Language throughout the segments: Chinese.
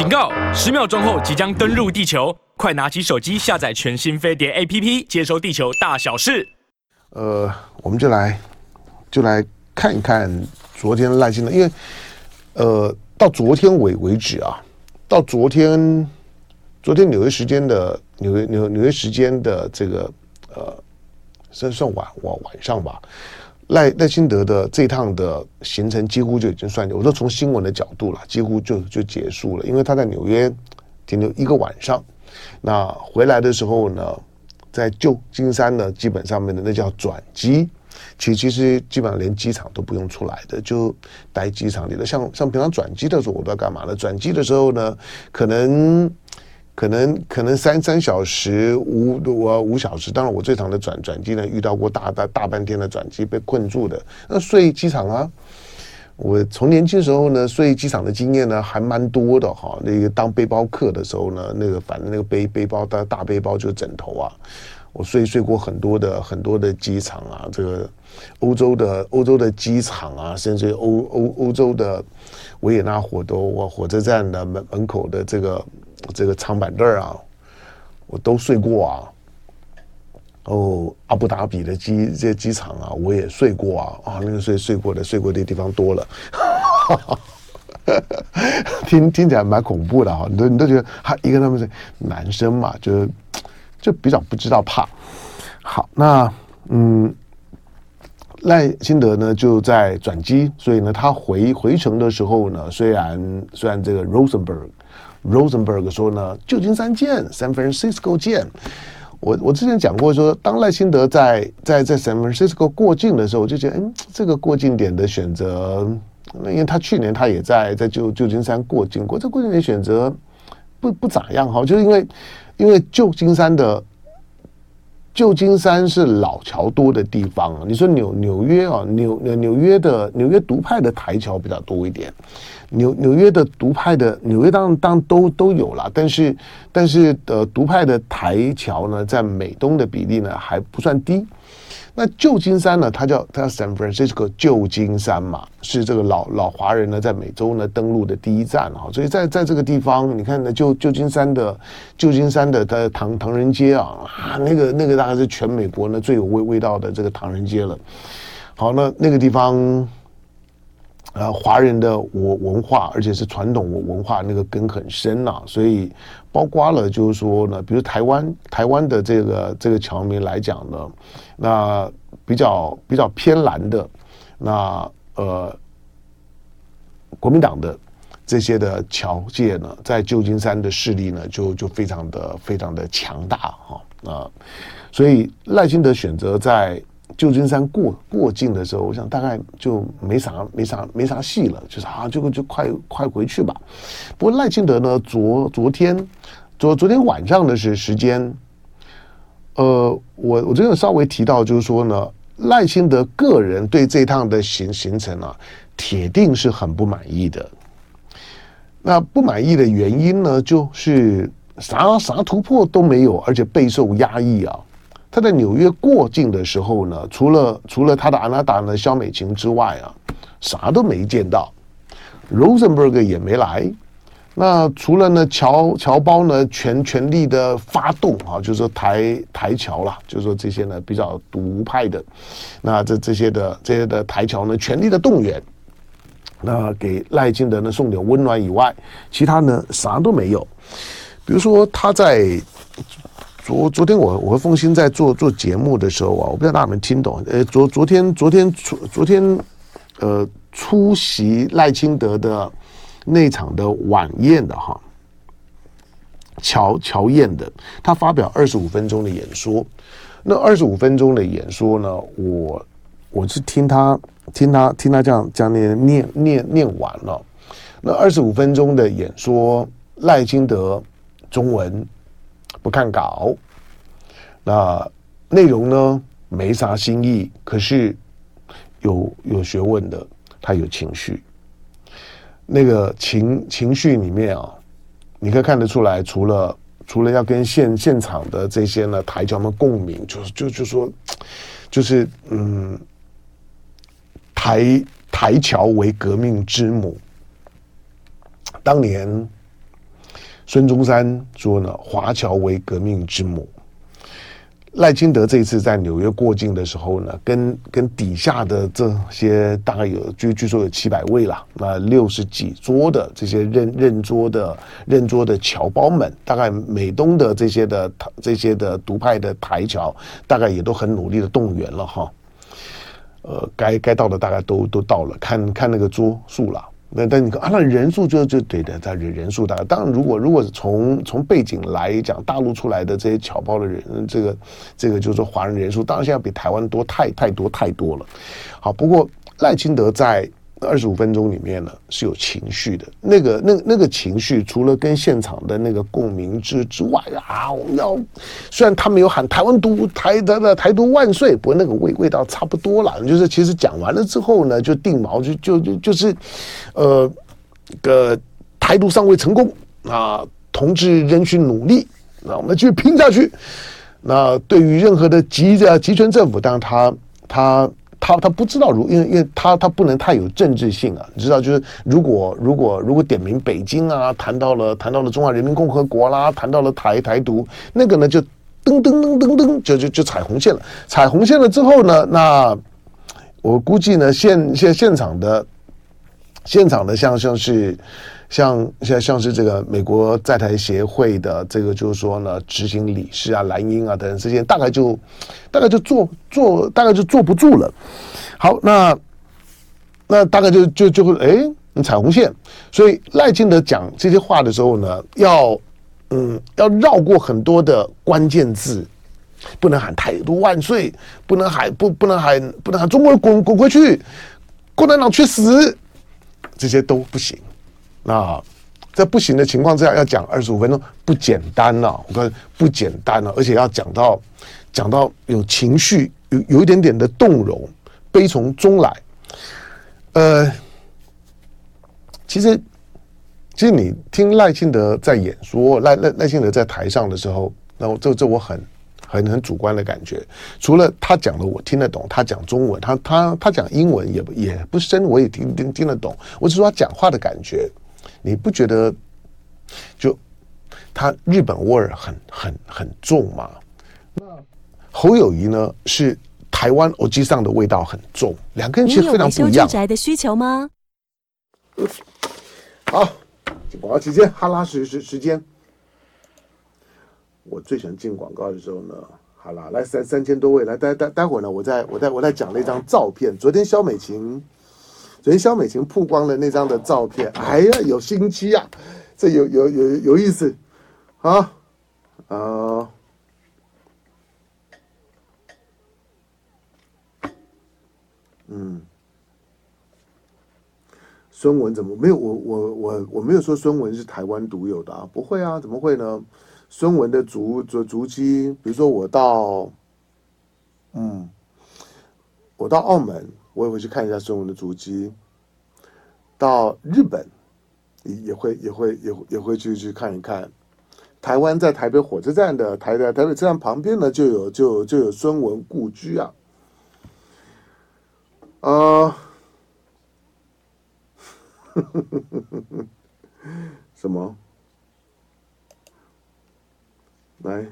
警告！十秒钟后即将登陆地球，快拿起手机下载全新飞碟 APP，接收地球大小事。呃，我们就来就来看一看昨天赖清德，因为呃，到昨天为为止啊，到昨天昨天纽约时间的纽约纽纽约时间的这个呃，算算晚晚晚上吧。赖赖清德的这趟的行程几乎就已经算，我说从新闻的角度了，几乎就就结束了，因为他在纽约停留一个晚上，那回来的时候呢，在旧金山呢，基本上面的那叫转机，其其实基本上连机场都不用出来的，就待机场里的。像像平常转机的时候，我都要干嘛呢？转机的时候呢，可能。可能可能三三小时五我五小时，当然我最长的转转机呢，遇到过大大大半天的转机被困住的，那睡机场啊。我从年轻时候呢，睡机场的经验呢还蛮多的哈。那个当背包客的时候呢，那个反正那个背背包大大背包就是枕头啊。我睡睡过很多的很多的机场啊，这个欧洲的欧洲的机场啊，甚至欧欧欧洲的维也纳火都火车站的门门口的这个。这个长板凳啊，我都睡过啊。哦，阿布达比的机这些机场啊，我也睡过啊。啊，那个睡睡过的睡过的地方多了，听听起来蛮恐怖的哈。你都你都觉得他一个他们是男生嘛，就就比较不知道怕。好，那嗯，赖辛德呢就在转机，所以呢，他回回程的时候呢，虽然虽然这个 Rosenberg。Rosenberg 说呢，旧金山建，San Francisco 建。我我之前讲过说，当赖清德在在在 San Francisco 过境的时候，我就觉得，嗯，这个过境点的选择，那因为他去年他也在在旧旧金山过境过，这过境点选择不不咋样哈，就是因为因为旧金山的旧金山是老桥多的地方啊。你说纽纽约啊，纽纽纽约的纽约独派的台桥比较多一点。纽纽约的独派的纽约当当都都有了，但是但是呃独派的台桥呢，在美东的比例呢还不算低。那旧金山呢，它叫它叫 San Francisco 旧金山嘛，是这个老老华人呢在美洲呢登陆的第一站哈，所以在在这个地方，你看呢旧旧金山的旧金山的的唐唐人街啊啊，那个那个大概是全美国呢最有味味道的这个唐人街了。好，那那个地方。呃，华人的文文化，而且是传统文文化，那个根很深呐、啊，所以包括了，就是说呢，比如台湾台湾的这个这个侨民来讲呢，那比较比较偏蓝的，那呃，国民党的这些的侨界呢，在旧金山的势力呢，就就非常的非常的强大哈啊，所以赖清德选择在。旧金山过过境的时候，我想大概就没啥没啥没啥戏了，就是啊，就就快快回去吧。不过赖清德呢，昨昨天昨昨天晚上的是时间，呃，我我这边稍微提到，就是说呢，赖清德个人对这趟的行行程啊，铁定是很不满意的。那不满意的原因呢，就是啥啥突破都没有，而且备受压抑啊。他在纽约过境的时候呢，除了除了他的阿娜达呢肖美琴之外啊，啥都没见到，Rosenberg 也没来。那除了呢侨侨胞呢全全力的发动啊，就是说台台侨啦，就是说这些呢比较独派的，那这这些的这些的台侨呢全力的动员，那给赖清德呢送点温暖以外，其他呢啥都没有。比如说他在。昨昨天我我和凤欣在做做节目的时候啊，我不知道大家有没有听懂。呃，昨昨天昨天昨昨天，呃，出席赖清德的那场的晚宴的哈，乔乔宴的，他发表二十五分钟的演说。那二十五分钟的演说呢，我我是听他听他听他这样这样念念念念完了。那二十五分钟的演说，赖清德中文。不看稿，那内容呢，没啥新意，可是有有学问的，他有情绪。那个情情绪里面啊，你可以看得出来，除了除了要跟现现场的这些呢台侨们共鸣，就是就就说，就是嗯，台台侨为革命之母，当年孙中山说呢，华侨为革命之母。赖清德这一次在纽约过境的时候呢，跟跟底下的这些大概有据据说有七百位了，那六十几桌的这些认认桌的认桌的侨胞们，大概美东的这些的这些的独派的台侨，大概也都很努力的动员了哈。呃，该该到的大概都都到了，看看那个桌数了。那但你看啊，那人数就就对的，他人人数大。当然，如果如果从从背景来讲，大陆出来的这些侨胞的人，这个这个就是说华人人数，当然现在比台湾多太太多太多了。好，不过赖清德在。二十五分钟里面呢，是有情绪的，那个那那个情绪，除了跟现场的那个共鸣之之外啊，我们要虽然他没有喊台湾独台的的台独万岁，不过那个味味道差不多了。就是其实讲完了之后呢，就定锚，就就就就是，呃，个台独尚未成功啊，同志仍需努力，那我们继续拼下去。那对于任何的集的集权政府，当然他他。他他不知道如，因为因为他他不能太有政治性啊，你知道，就是如果如果如果点名北京啊，谈到了谈到了中华人民共和国啦，谈到了台台独，那个呢就噔噔噔噔噔就就就踩红线了，踩红线了之后呢，那我估计呢现现现场的现场的像像是。像像像是这个美国在台协会的这个就是说呢，执行理事啊，蓝英啊等等这些，大概就大概就坐坐，大概就坐不住了。好，那那大概就就就会哎，你踩红线。所以赖清德讲这些话的时候呢，要嗯要绕过很多的关键字，不能喊台独万岁，不能喊不不能喊不能喊中国人滚滚回去，共产党去死，这些都不行。那在不行的情况之下，要讲二十五分钟不简单了。我看不简单了，而且要讲到讲到有情绪，有有一点点的动容，悲从中来。呃，其实其实你听赖清德在演说，赖赖赖清德在台上的时候，那我这这我很很很主观的感觉。除了他讲的我听得懂，他讲中文，他他他讲英文也也不深，我也听听听得懂。我只说他讲话的感觉。你不觉得就他日本味儿很很很重吗？那侯友谊呢？是台湾欧吉桑的味道很重，两个人其实非常不一样。宅的需求吗？好，进广告期间，哈拉时时时间。我最喜欢进广告的时候呢，好啦，来三三千多位，来待待待会儿呢，我再我再我再讲那张照片。昨天肖美琴。昨天肖美琴曝光了那张的照片，哎呀，有心机啊，这有有有有意思啊啊、嗯，孙文怎么没有？我我我我没有说孙文是台湾独有的啊，不会啊，怎么会呢？孙文的足足足迹，比如说我到，嗯，我到澳门。我也会去看一下孙文的足迹，到日本也会也会也会也会去去看一看。台湾在台北火车站的台的台北车站旁边呢，就有就就有孙文故居啊。啊，什么？来，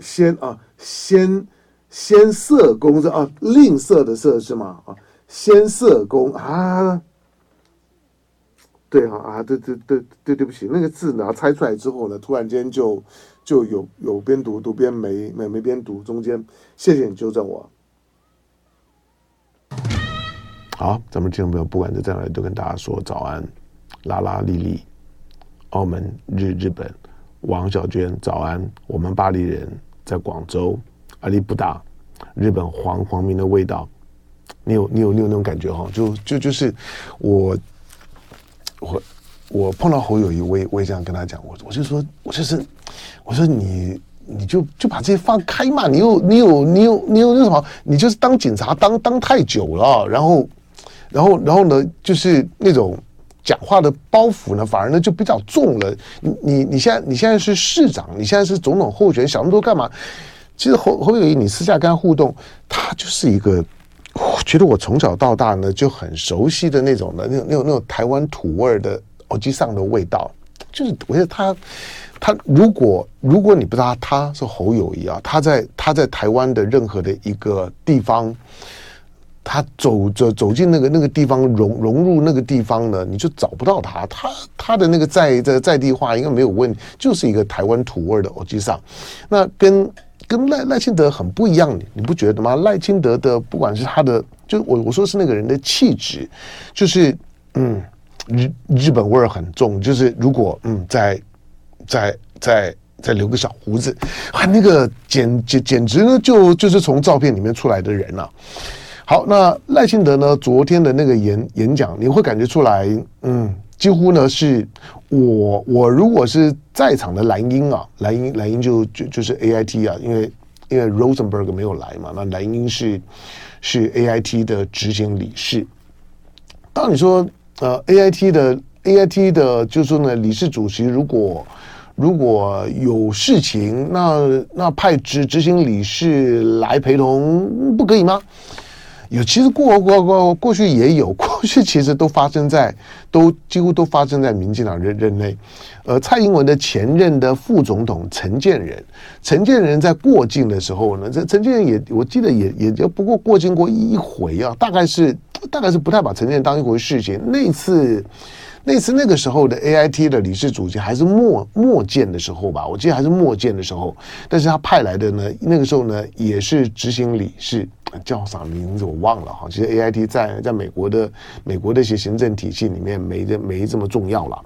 先啊，先先色公是啊，吝啬的色是吗？啊。先色工啊，对哈啊，对对对对对不起，那个字呢猜出来之后呢，突然间就就有有边读读边没没没边读，中间谢谢你纠正我。好，咱们听众朋友，不管是在哪里，都跟大家说早安，拉拉丽丽，澳门日日本，王小娟早安，我们巴黎人在广州，阿里不达，日本黄黄明的味道。你有你有你有那种感觉哈？就就就是我我我碰到侯友宜，我也我也这样跟他讲，我我就说，我就是我说你你就就把这些放开嘛，你有你有你有你有那什么，你就是当警察当当太久了，然后然后然后呢，就是那种讲话的包袱呢，反而呢就比较重了。你你现在你现在是市长，你现在是总统候选人，想那么多干嘛？其实侯侯友谊，你私下跟他互动，他就是一个。我觉得我从小到大呢就很熟悉的那种的那种那种那种台湾土味的欧吉桑的味道，就是我觉得他他如果如果你不知道他，是侯友谊啊，他在他在台湾的任何的一个地方。他走走走进那个那个地方，融融入那个地方呢，你就找不到他。他他的那个在在在地化应该没有问题，就是一个台湾土味的欧吉桑。那跟跟赖赖清德很不一样，你不觉得吗？赖清德的不管是他的，就我我说是那个人的气质，就是嗯日日本味儿很重。就是如果嗯在在在在留个小胡子啊，那个简简简直呢就就是从照片里面出来的人了，啊。好，那赖清德呢？昨天的那个演演讲，你会感觉出来，嗯，几乎呢是我我如果是在场的蓝营啊，蓝营蓝营就就就是 A I T 啊，因为因为 Rosenberg 没有来嘛，那蓝营是是 A I T 的执行理事。当你说呃 A I T 的 A I T 的，就是说呢，理事主席如果如果有事情，那那派执执行理事来陪同，不可以吗？有，其实过过过过去也有，过去其实都发生在，都几乎都发生在民进党任任内。呃，蔡英文的前任的副总统陈建仁，陈建仁在过境的时候呢，这陈建仁也我记得也也就不过过境过一回啊，大概是大概是不太把陈建仁当一回事情。那次。那次那个时候的 AIT 的理事主席还是莫莫建的时候吧，我记得还是莫建的时候，但是他派来的呢，那个时候呢也是执行理事，叫啥名字我忘了哈。其实 AIT 在在美国的美国的一些行政体系里面没这没这么重要了。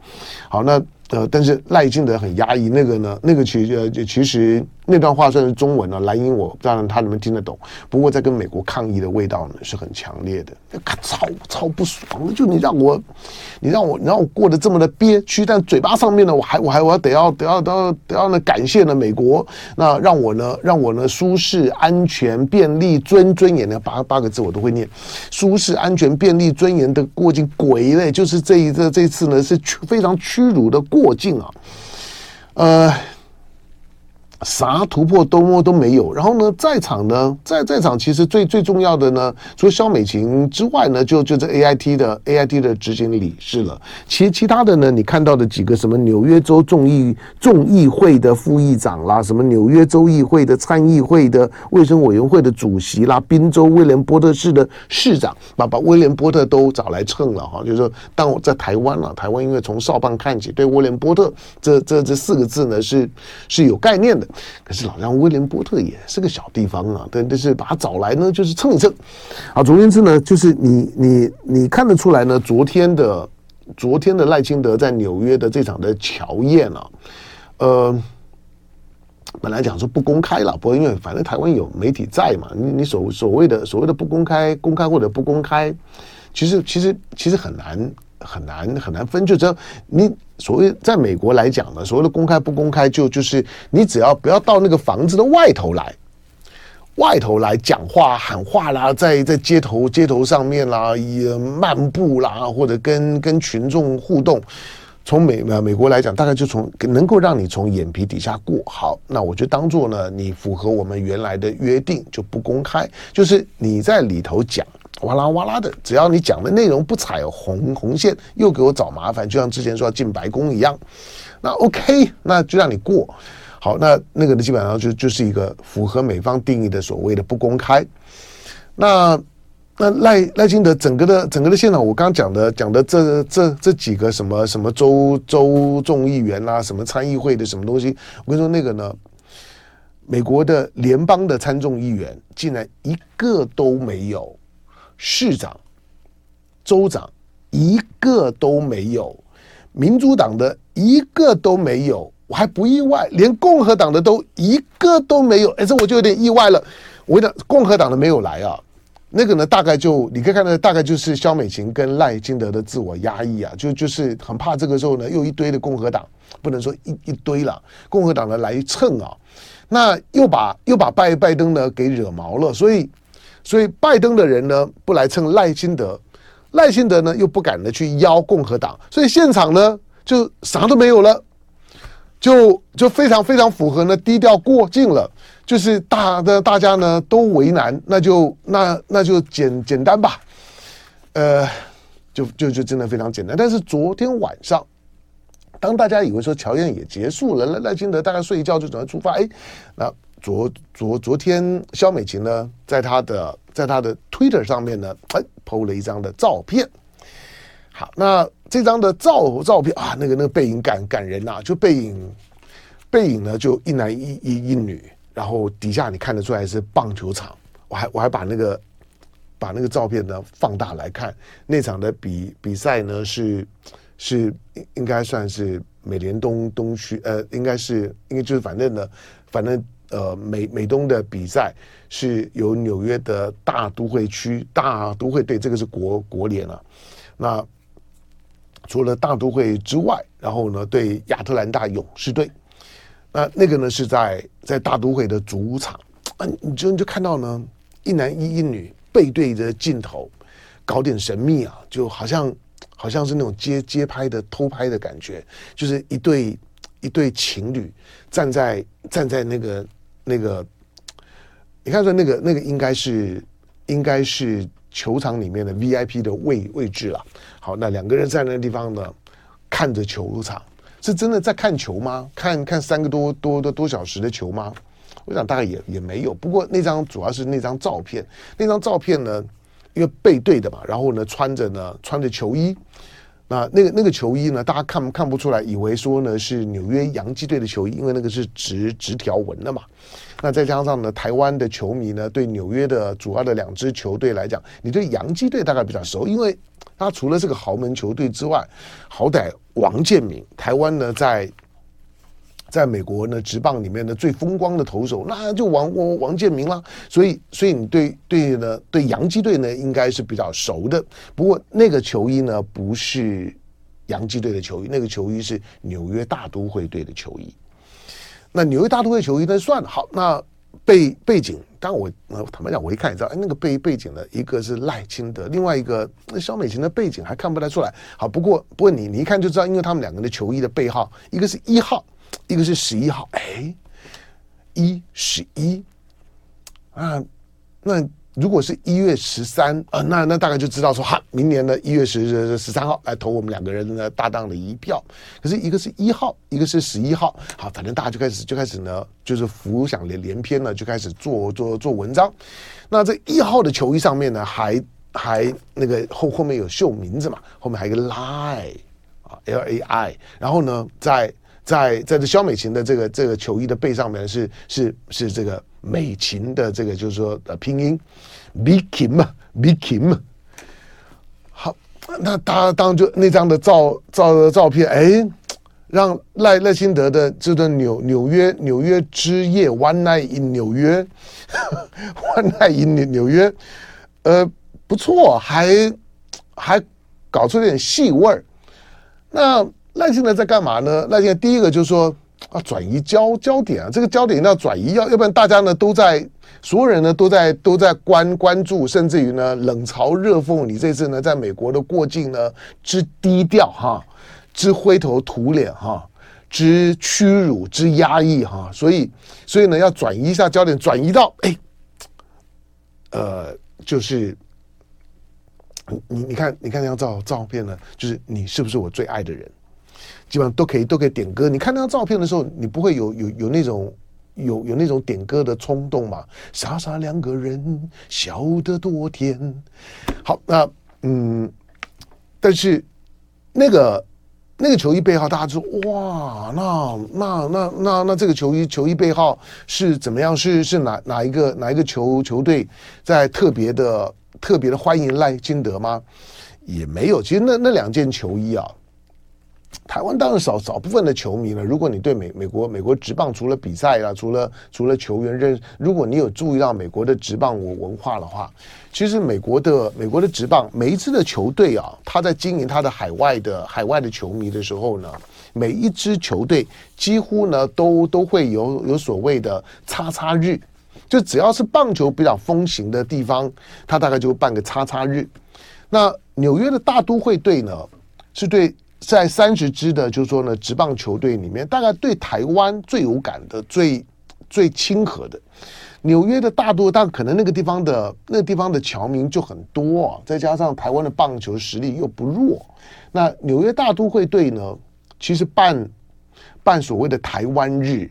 好，那。呃，但是赖清德很压抑，那个呢，那个其实呃，其实那段话算是中文了，蓝营我当然他能不能听得懂，不过在跟美国抗议的味道呢是很强烈的，超超不爽的，就你让我，你让我，你让我过得这么的憋屈，但嘴巴上面呢，我还我还我要得要得要得要得要呢感谢呢美国，那让我呢让我呢舒适、安全、便利、尊尊严的八八个字我都会念，舒适、安全、便利、尊严的过境，鬼嘞，就是这一这这次呢是非常屈辱的。过境啊，呃。啥突破都摸都没有，然后呢，在场呢，在在场其实最最重要的呢，除了萧美琴之外呢，就就这 A I T 的 A I T 的执行理事了。其其他的呢，你看到的几个什么纽约州众议众议会的副议长啦，什么纽约州议会的参议会的卫生委员会的主席啦，宾州威廉波特市的市长，把把威廉波特都找来蹭了哈。就是说，当我在台湾了，台湾因为从少棒看起，对威廉波特这这这四个字呢是是有概念的。可是老让威廉波特也是个小地方啊，但但是把他找来呢，就是蹭一蹭。啊，总而言之呢，就是你你你看得出来呢，昨天的昨天的赖清德在纽约的这场的乔宴啊，呃，本来讲说不公开了，不过因为反正台湾有媒体在嘛，你你所所谓的所谓的不公开，公开或者不公开，其实其实其实很难。很难很难分，就这你所谓在美国来讲呢，所谓的公开不公开，就就是你只要不要到那个房子的外头来，外头来讲话喊话啦，在在街头街头上面啦，也漫步啦，或者跟跟群众互动，从美呃美国来讲，大概就从能够让你从眼皮底下过，好，那我就当做呢，你符合我们原来的约定，就不公开，就是你在里头讲。哇啦哇啦的，只要你讲的内容不踩红红线，又给我找麻烦，就像之前说要进白宫一样，那 OK，那就让你过。好，那那个呢，基本上就就是一个符合美方定义的所谓的不公开。那那赖赖清德整个的整个的现场，我刚刚讲的讲的这这这几个什么什么州州众议员啊，什么参议会的什么东西，我跟你说那个呢，美国的联邦的参众议员竟然一个都没有。市长、州长一个都没有，民主党的一个都没有，我还不意外，连共和党的都一个都没有，哎，这我就有点意外了。我讲共和党的没有来啊，那个呢，大概就你可以看到，大概就是萧美琴跟赖清德的自我压抑啊，就就是很怕这个时候呢，又一堆的共和党，不能说一一堆了，共和党的来蹭啊，那又把又把拜拜登呢给惹毛了，所以。所以拜登的人呢不来蹭赖清德，赖清德呢又不敢的去邀共和党，所以现场呢就啥都没有了，就就非常非常符合呢低调过境了，就是大的大家呢都为难，那就那那就简简单吧，呃，就就就真的非常简单。但是昨天晚上，当大家以为说乔燕也结束了，赖赖清德大概睡一觉就准备出发，哎，那昨昨昨天肖美琴呢，在他的在他的 Twitter 上面呢，哎，PO 了一张的照片。好，那这张的照照片啊，那个那个背影感感人呐、就背影背影呢，就一男一一一女，然后底下你看得出来是棒球场。我还我还把那个把那个照片呢放大来看，那场的比比赛呢是是应该算是美联东东区呃，应该是应该就是反正呢，反正呃美美东的比赛是由纽约的大都会区大都会队，这个是国国联啊。那除了大都会之外，然后呢对亚特兰大勇士队，那那个呢是在在大都会的主场啊，你就你就看到呢。一男一一女背对着镜头，搞点神秘啊，就好像好像是那种街街拍的偷拍的感觉，就是一对一对情侣站在站在那个那个，你看说那个那个应该是应该是球场里面的 VIP 的位位置了。好，那两个人在那个地方呢，看着球场，是真的在看球吗？看看三个多多多多小时的球吗？我想大概也也没有，不过那张主要是那张照片，那张照片呢，因为背对的嘛，然后呢穿着呢穿着球衣，那那个那个球衣呢，大家看看不出来，以为说呢是纽约洋基队的球衣，因为那个是直直条纹的嘛。那再加上呢，台湾的球迷呢，对纽约的主要的两支球队来讲，你对洋基队大概比较熟，因为他除了这个豪门球队之外，好歹王建民，台湾呢在。在美国呢，职棒里面的最风光的投手，那就王王王建民啦。所以，所以你对对呢，对洋基队呢，应该是比较熟的。不过那个球衣呢，不是洋基队的球衣，那个球衣是纽约大都会队的球衣。那纽约大都会球衣那算了。好，那背背景，当然我坦白讲，我一看也知道，哎，那个背背景呢，一个是赖清德，另外一个那肖美琴的背景还看不太出来。好，不过不过你你一看就知道，因为他们两个的球衣的背号，一个是一号。一个是十一号，哎，一十一啊，那如果是一月十三啊，那那大概就知道说哈，明年的一月十十三号来投我们两个人的搭档的一票。可是一个是一号，一个是十一号，好，反正大家就开始就开始呢，就是浮想联连篇呢，就开始做做做文章。那这一号的球衣上面呢，还还那个后后面有绣名字嘛，后面还有一个 Lai 啊，L A I，然后呢，在在在这肖美琴的这个这个球衣的背上面是是是这个美琴的这个就是说呃拼音美琴嘛美琴嘛，好，那他当就那张的照照照片，哎，让赖赖辛德的这段纽纽约纽约之夜 One Night in 纽约 One Night in 纽纽约，呃不错，还还搞出点戏味儿，那。赖清德在干嘛呢？赖清德第一个就是说啊，转移焦焦点啊，这个焦点要转移，要要不然大家呢都在，所有人呢都在都在关关注，甚至于呢冷嘲热讽。你这次呢在美国的过境呢之低调哈，之灰头土脸哈，之屈辱之压抑哈，所以所以呢要转移一下焦点，转移到哎，呃，就是你你看你看那张照照片呢，就是你是不是我最爱的人？基本上都可以都可以点歌。你看那张照片的时候，你不会有有有那种有有那种点歌的冲动嘛？傻傻两个人笑得多甜。好，那嗯，但是那个那个球衣背后，大家说哇，那那那那那这个球衣球衣背后是怎么样？是是哪哪一个哪一个球球队在特别的特别的欢迎赖清德吗？也没有。其实那那两件球衣啊。台湾当然少少部分的球迷了。如果你对美美国美国职棒除了比赛啊，除了除了球员认，如果你有注意到美国的职棒文文化的话，其实美国的美国的职棒每一支的球队啊，他在经营他的海外的海外的球迷的时候呢，每一支球队几乎呢都都会有有所谓的叉叉日，就只要是棒球比较风行的地方，他大概就会办个叉叉日。那纽约的大都会队呢，是对。在三十支的，就是说呢，职棒球队里面，大概对台湾最有感的、最最亲和的，纽约的大多，但可能那个地方的那个地方的侨民就很多啊，再加上台湾的棒球实力又不弱，那纽约大都会队呢，其实办办所谓的台湾日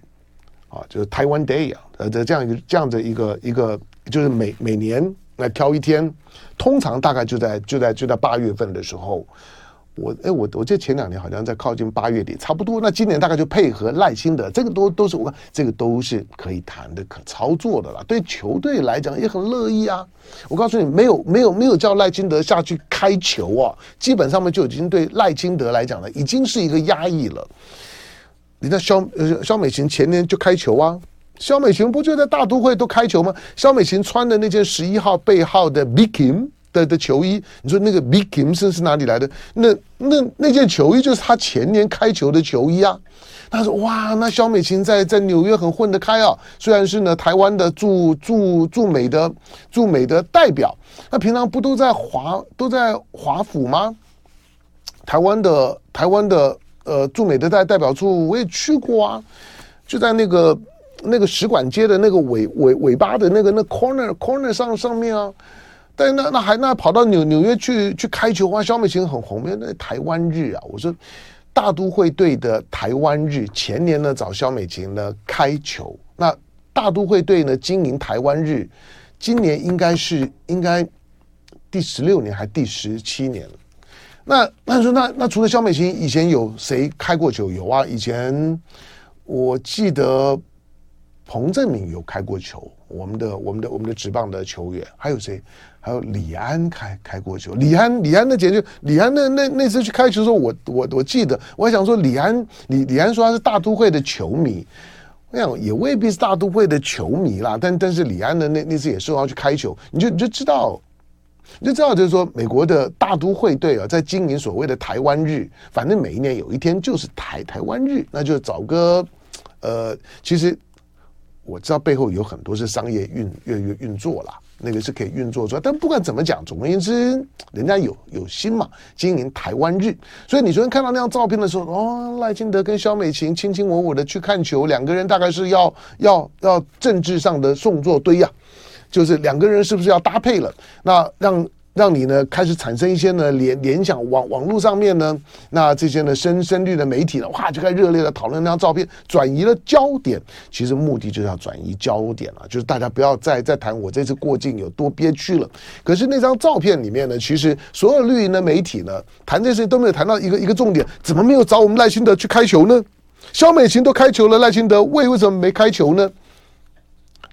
啊，就是台湾 Day 啊，呃，这样一个这样的一个一个，就是每每年来挑一天，通常大概就在就在就在八月份的时候。我哎，我我记得前两年好像在靠近八月底，差不多。那今年大概就配合赖清德，这个都都是我看这个都是可以谈的、可操作的了。对球队来讲也很乐意啊。我告诉你，没有没有没有叫赖清德下去开球啊，基本上面就已经对赖清德来讲呢，已经是一个压抑了。你看萧呃萧美琴前年就开球啊，萧美琴不就在大都会都开球吗？萧美琴穿的那件十一号背号的 Bikin 的的球衣，你说那个 Big Kim 是是哪里来的？那那那件球衣就是他前年开球的球衣啊。他说：“哇，那萧美琴在在纽约很混得开啊，虽然是呢台湾的驻驻驻美的驻美的代表，那平常不都在华都在华府吗？台湾的台湾的呃驻美的代代表处我也去过啊，就在那个那个使馆街的那个尾尾尾巴的那个那 corner corner 上上面啊。”但那那还那跑到纽纽约去去开球，哇！肖美琴很红，没有那台湾日啊。我说大都会队的台湾日前年呢找肖美琴呢开球，那大都会队呢经营台湾日，今年应该是应该第十六年还第十七年了。那那说那那除了肖美琴，以前有谁开过球？有啊，以前我记得。彭政闵有开过球，我们的我们的我们的职棒的球员还有谁？还有李安开开过球。李安李安的简直，李安那那那次去开球的时候，我我我记得，我还想说李安李李安说他是大都会的球迷，我想也未必是大都会的球迷啦。但但是李安的那那次也说要去开球，你就你就知道，你就知道就是说美国的大都会队啊，在经营所谓的台湾日，反正每一年有一天就是台台湾日，那就找个呃，其实。我知道背后有很多是商业运运运运作啦，那个是可以运作出来。但不管怎么讲，总而言之，人家有有心嘛，经营台湾日。所以你昨天看到那张照片的时候，哦，赖清德跟萧美琴卿卿我我的去看球，两个人大概是要要要政治上的送作堆呀，就是两个人是不是要搭配了？那让。让你呢开始产生一些呢联联想，网网络上面呢，那这些呢深深绿的媒体呢，哇，就开始热烈的讨论那张照片，转移了焦点。其实目的就是要转移焦点了，就是大家不要再再谈我这次过境有多憋屈了。可是那张照片里面呢，其实所有绿营的媒体呢，谈这些都没有谈到一个一个重点，怎么没有找我们赖清德去开球呢？萧美琴都开球了，赖清德为为什么没开球呢？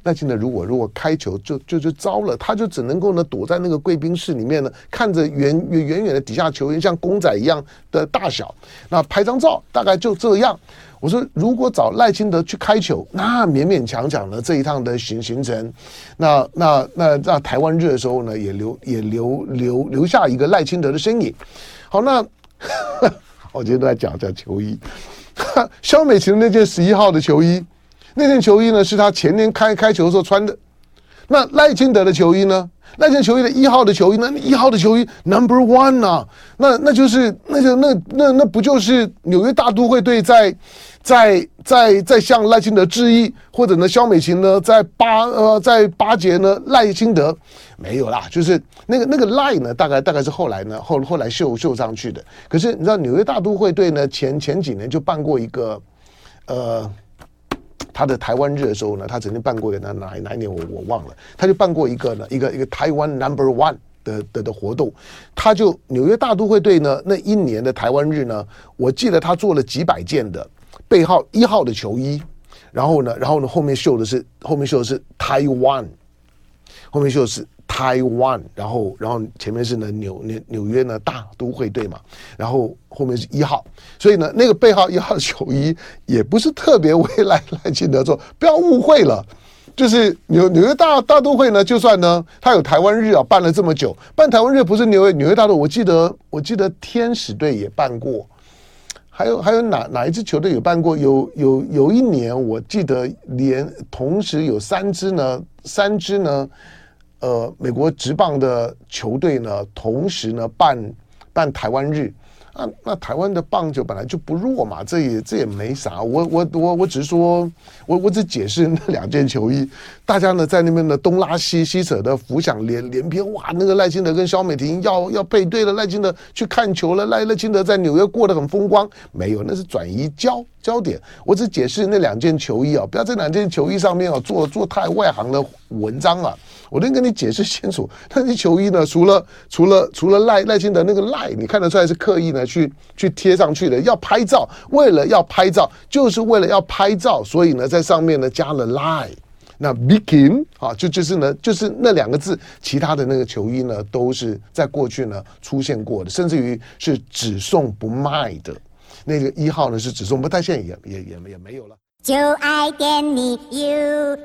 赖清德如果如果开球就就就糟了，他就只能够呢躲在那个贵宾室里面呢，看着远远远远的底下球员像公仔一样的大小，那拍张照大概就这样。我说如果找赖清德去开球，那勉勉强强的这一趟的行行程，那那那在台湾日的时候呢，也留也留留留下一个赖清德的身影。好，那 我今天都在讲讲球衣，肖美琴那件十一号的球衣。那件球衣呢，是他前年开开球的时候穿的。那赖清德的球衣呢？那件球衣的一号的球衣呢？一号的球衣 Number One 啊，那那就是那就那那那不就是纽约大都会队在在在在向赖清德致意，或者呢，肖美琴呢在巴呃在巴结呢赖清德？没有啦，就是那个那个赖呢，大概大概是后来呢后后来绣绣上去的。可是你知道纽约大都会队呢前前几年就办过一个呃。他的台湾日的时候呢，他曾经办过一个哪哪哪一年我我忘了，他就办过一个呢一个一个台湾 Number One 的的的活动，他就纽约大都会队呢那一年的台湾日呢，我记得他做了几百件的背号一号的球衣，然后呢然后呢后面绣的是后面绣的是台湾，后面绣的是。台湾，然后，然后前面是呢纽纽纽约呢大都会队嘛，然后后面是一号，所以呢那个背号一号的球衣也不是特别为赖赖清德做，不要误会了，就是纽纽约大大都会呢，就算呢他有台湾日啊，办了这么久，办台湾日不是纽约纽约大都，我记得我记得天使队也办过，还有还有哪哪一支球队有办过？有有有一年我记得连同时有三支呢，三支呢。呃，美国职棒的球队呢，同时呢办办台湾日，啊，那台湾的棒球本来就不弱嘛，这也这也没啥。我我我我只是说，我我只解释那两件球衣，大家呢在那边呢东拉西西扯的，浮想联连篇。哇，那个赖清德跟萧美婷要要配对了，赖清德去看球了，赖赖清德在纽约过得很风光。没有，那是转移焦焦点。我只解释那两件球衣啊，不要在两件球衣上面啊做做太外行的文章啊。我得跟你解释清楚，那些球衣呢，除了除了除了赖赖清德那个赖，你看得出来是刻意呢去去贴上去的，要拍照，为了要拍照，就是为了要拍照，所以呢在上面呢加了赖。那 Bikin 啊，就就是呢就是那两个字，其他的那个球衣呢都是在过去呢出现过的，甚至于是只送不卖的。那个一号呢是只送不，但现在也也也也没有了。就爱点你 UFO